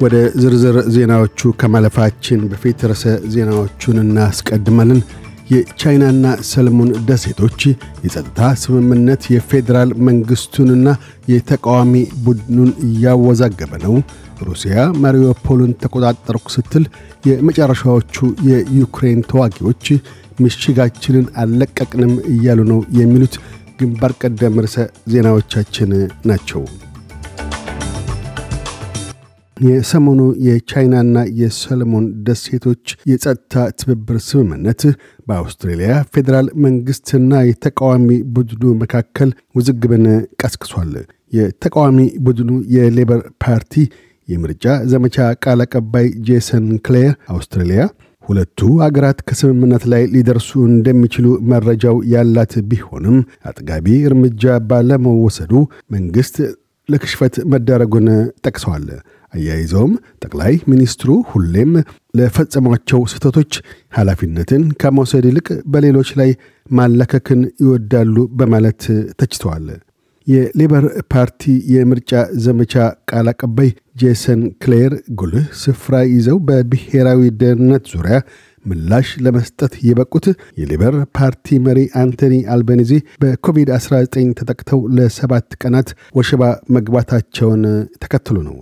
ወደ ዝርዝር ዜናዎቹ ከማለፋችን በፊት ርዕሰ ዜናዎቹን እናስቀድማለን። የቻይናና ሰለሞን ደሴቶች የጸጥታ ስምምነት የፌዴራል መንግሥቱንና የተቃዋሚ ቡድኑን እያወዛገበ ነው። ሩሲያ ማሪዮፖልን ተቆጣጠርኩ ስትል፣ የመጨረሻዎቹ የዩክሬን ተዋጊዎች ምሽጋችንን አልለቀቅንም እያሉ ነው የሚሉት ግንባር ቀደም ርዕሰ ዜናዎቻችን ናቸው። የሰሞኑ የቻይናና የሰለሞን ደሴቶች የጸጥታ ትብብር ስምምነት በአውስትሬልያ ፌዴራል መንግሥትና የተቃዋሚ ቡድኑ መካከል ውዝግብን ቀስቅሷል። የተቃዋሚ ቡድኑ የሌበር ፓርቲ የምርጫ ዘመቻ ቃል አቀባይ ጄሰን ክሌር አውስትሬልያ ሁለቱ አገራት ከስምምነት ላይ ሊደርሱ እንደሚችሉ መረጃው ያላት ቢሆንም አጥጋቢ እርምጃ ባለመወሰዱ መንግሥት ለክሽፈት መዳረጉን ጠቅሰዋል። አያይዘውም ጠቅላይ ሚኒስትሩ ሁሌም ለፈጸሟቸው ስህተቶች ኃላፊነትን ከመውሰድ ይልቅ በሌሎች ላይ ማለከክን ይወዳሉ በማለት ተችተዋል። የሌበር ፓርቲ የምርጫ ዘመቻ ቃል አቀባይ ጄሰን ክሌር ጉልህ ስፍራ ይዘው በብሔራዊ ደህንነት ዙሪያ ምላሽ ለመስጠት የበቁት የሌበር ፓርቲ መሪ አንቶኒ አልቤኒዚ በኮቪድ-19 ተጠቅተው ለሰባት ቀናት ወሸባ መግባታቸውን ተከትሎ ነው።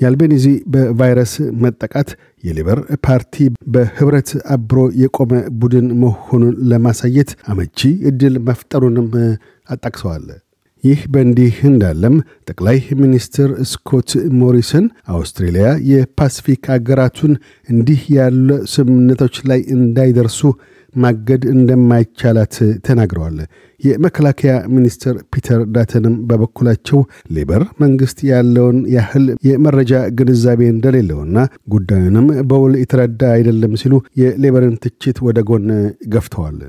የአልቤኒዚ በቫይረስ መጠቃት የሊበር ፓርቲ በህብረት አብሮ የቆመ ቡድን መሆኑን ለማሳየት አመቺ እድል መፍጠሩንም አጣቅሰዋል። ይህ በእንዲህ እንዳለም ጠቅላይ ሚኒስትር ስኮት ሞሪሰን አውስትሬልያ የፓሲፊክ አገራቱን እንዲህ ያለ ስምምነቶች ላይ እንዳይደርሱ ማገድ እንደማይቻላት ተናግረዋል። የመከላከያ ሚኒስትር ፒተር ዳተንም በበኩላቸው ሌበር መንግስት ያለውን ያህል የመረጃ ግንዛቤ እንደሌለውና ጉዳዩንም በውል የተረዳ አይደለም ሲሉ የሌበርን ትችት ወደ ጎን ገፍተዋል።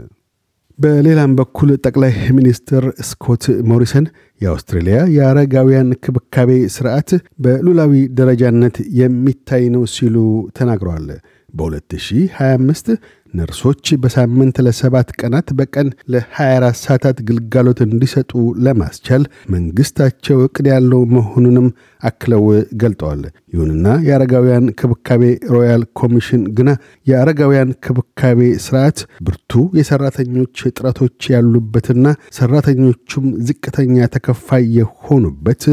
በሌላም በኩል ጠቅላይ ሚኒስትር ስኮት ሞሪሰን የአውስትሬልያ የአረጋውያን ክብካቤ ስርዓት በሉላዊ ደረጃነት የሚታይ ነው ሲሉ ተናግረዋል። በ2025 ነርሶች በሳምንት ለሰባት ቀናት በቀን ለ24 ሰዓታት ግልጋሎት እንዲሰጡ ለማስቻል መንግሥታቸው እቅድ ያለው መሆኑንም አክለው ገልጠዋል። ይሁንና የአረጋውያን ክብካቤ ሮያል ኮሚሽን ግና የአረጋውያን ክብካቤ ስርዓት ብርቱ የሰራተኞች እጥረቶች ያሉበትና ሰራተኞቹም ዝቅተኛ ተከፋይ የሆኑበት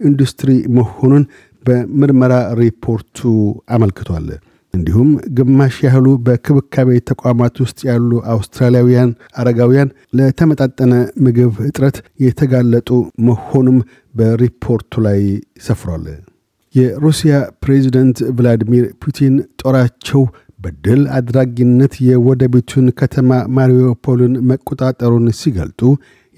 ኢንዱስትሪ መሆኑን በምርመራ ሪፖርቱ አመልክቷል። እንዲሁም ግማሽ ያህሉ በክብካቤ ተቋማት ውስጥ ያሉ አውስትራሊያውያን አረጋውያን ለተመጣጠነ ምግብ እጥረት የተጋለጡ መሆኑም በሪፖርቱ ላይ ሰፍሯል። የሩሲያ ፕሬዚደንት ቭላዲሚር ፑቲን ጦራቸው በድል አድራጊነት የወደቢቱን ከተማ ማሪዮፖልን መቆጣጠሩን ሲገልጡ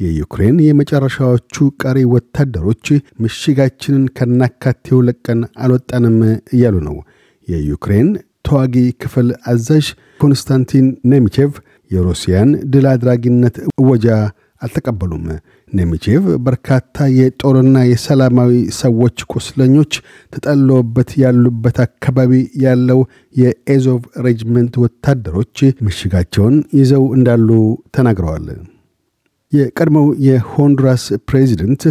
የዩክሬን የመጨረሻዎቹ ቀሪ ወታደሮች ምሽጋችንን ከናካቴው ለቀን አልወጣንም እያሉ ነው። የዩክሬን ተዋጊ ክፍል አዛዥ ኮንስታንቲን ኔሚቼቭ የሩሲያን ድል አድራጊነት እወጃ አልተቀበሉም። ኔሚቼቭ በርካታ የጦርና የሰላማዊ ሰዎች ቁስለኞች ተጠለውበት ያሉበት አካባቢ ያለው የኤዞቭ ሬጅመንት ወታደሮች ምሽጋቸውን ይዘው እንዳሉ ተናግረዋል። የቀድሞው የሆንዱራስ ፕሬዚደንት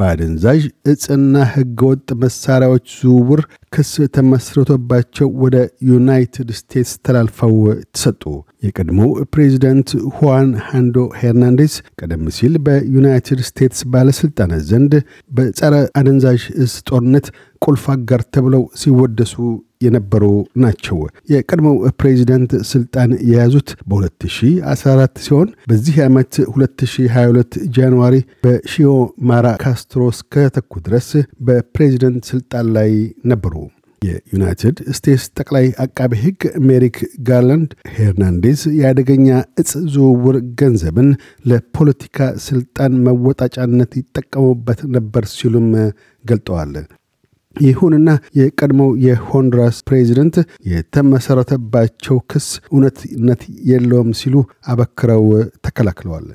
በአደንዛዥ እጽና ህገወጥ መሳሪያዎች ዝውውር ክስ ተመስርቶባቸው ወደ ዩናይትድ ስቴትስ ተላልፈው ተሰጡ። የቀድሞው ፕሬዚደንት ሁዋን ኦርላንዶ ሄርናንዴስ ቀደም ሲል በዩናይትድ ስቴትስ ባለሥልጣናት ዘንድ በጸረ አደንዛዥ እጽ ጦርነት ቁልፍ አጋር ተብለው ሲወደሱ የነበሩ ናቸው። የቀድሞው ፕሬዚደንት ስልጣን የያዙት በ2014 ሲሆን በዚህ ዓመት 2022 ጃንዋሪ በሺዮ ማራ ካስትሮ እስከተኩ ድረስ በፕሬዚደንት ስልጣን ላይ ነበሩ። የዩናይትድ ስቴትስ ጠቅላይ አቃቤ ሕግ ሜሪክ ጋርላንድ ሄርናንዴዝ የአደገኛ እጽ ዝውውር ገንዘብን ለፖለቲካ ስልጣን መወጣጫነት ይጠቀሙበት ነበር ሲሉም ገልጠዋል። ይሁንና የቀድሞው የሆንዱራስ ፕሬዚደንት የተመሠረተባቸው ክስ እውነትነት የለውም ሲሉ አበክረው ተከላክለዋል።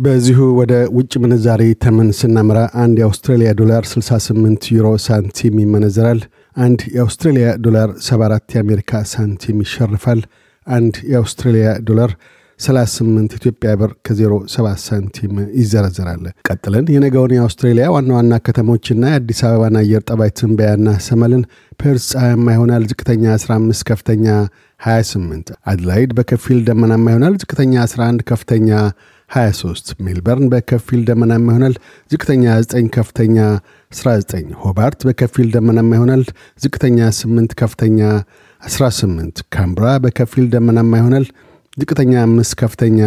በዚሁ ወደ ውጭ ምንዛሪ ተመን ስናምራ አንድ የአውስትራሊያ ዶላር 68 ዩሮ ሳንቲም ይመነዘራል። አንድ የአውስትራሊያ ዶላር 74 የአሜሪካ ሳንቲም ይሸርፋል። አንድ የአውስትራሊያ ዶላር 38 ኢትዮጵያ ብር ከ07 ሳንቲም ይዘረዘራል። ቀጥለን የነገውን የአውስትሬሊያ ዋና ዋና ከተሞችና የአዲስ አበባን አየር ጠባይ ትንበያ እናሰማለን ፐርስ ፀሐያማ ይሆናል። ዝቅተኛ 15፣ ከፍተኛ 28። አድላይድ በከፊል ደመናማ ይሆናል። ዝቅተኛ 11፣ ከፍተኛ 23። ሜልበርን በከፊል ደመናማ ይሆናል። ዝቅተኛ 9፣ ከፍተኛ 19። ሆባርት በከፊል ደመናማ ይሆናል። ዝቅተኛ 8፣ ከፍተኛ 18። ካምብራ በከፊል ደመናማ ይሆናል። ዝቅተኛ 5 ከፍተኛ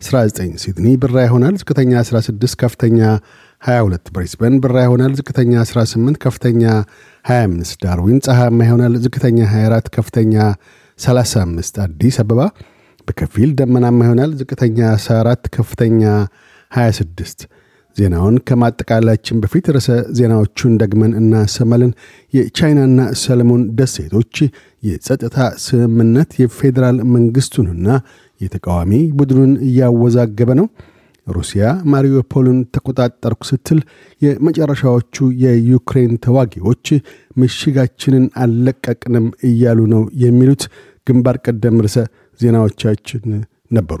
19። ሲድኒ ብራ ይሆናል። ዝቅተኛ 16 ከፍተኛ 22። ብሪስበን ብራ ይሆናል። ዝቅተኛ 18 ከፍተኛ 25። ዳርዊን ፀሐያማ ይሆናል። ዝቅተኛ 24 ከፍተኛ 35። አዲስ አበባ በከፊል ደመናማ ይሆናል። ዝቅተኛ 14 ከፍተኛ 26። ዜናውን ከማጠቃላችን በፊት ርዕሰ ዜናዎቹን ደግመን እናሰማለን። የቻይናና ሰለሞን ደሴቶች የጸጥታ ስምምነት የፌዴራል መንግስቱንና የተቃዋሚ ቡድኑን እያወዛገበ ነው። ሩሲያ ማሪዮፖልን ተቆጣጠርኩ ስትል፣ የመጨረሻዎቹ የዩክሬን ተዋጊዎች ምሽጋችንን አልለቀቅንም እያሉ ነው። የሚሉት ግንባር ቀደም ርዕሰ ዜናዎቻችን ነበሩ።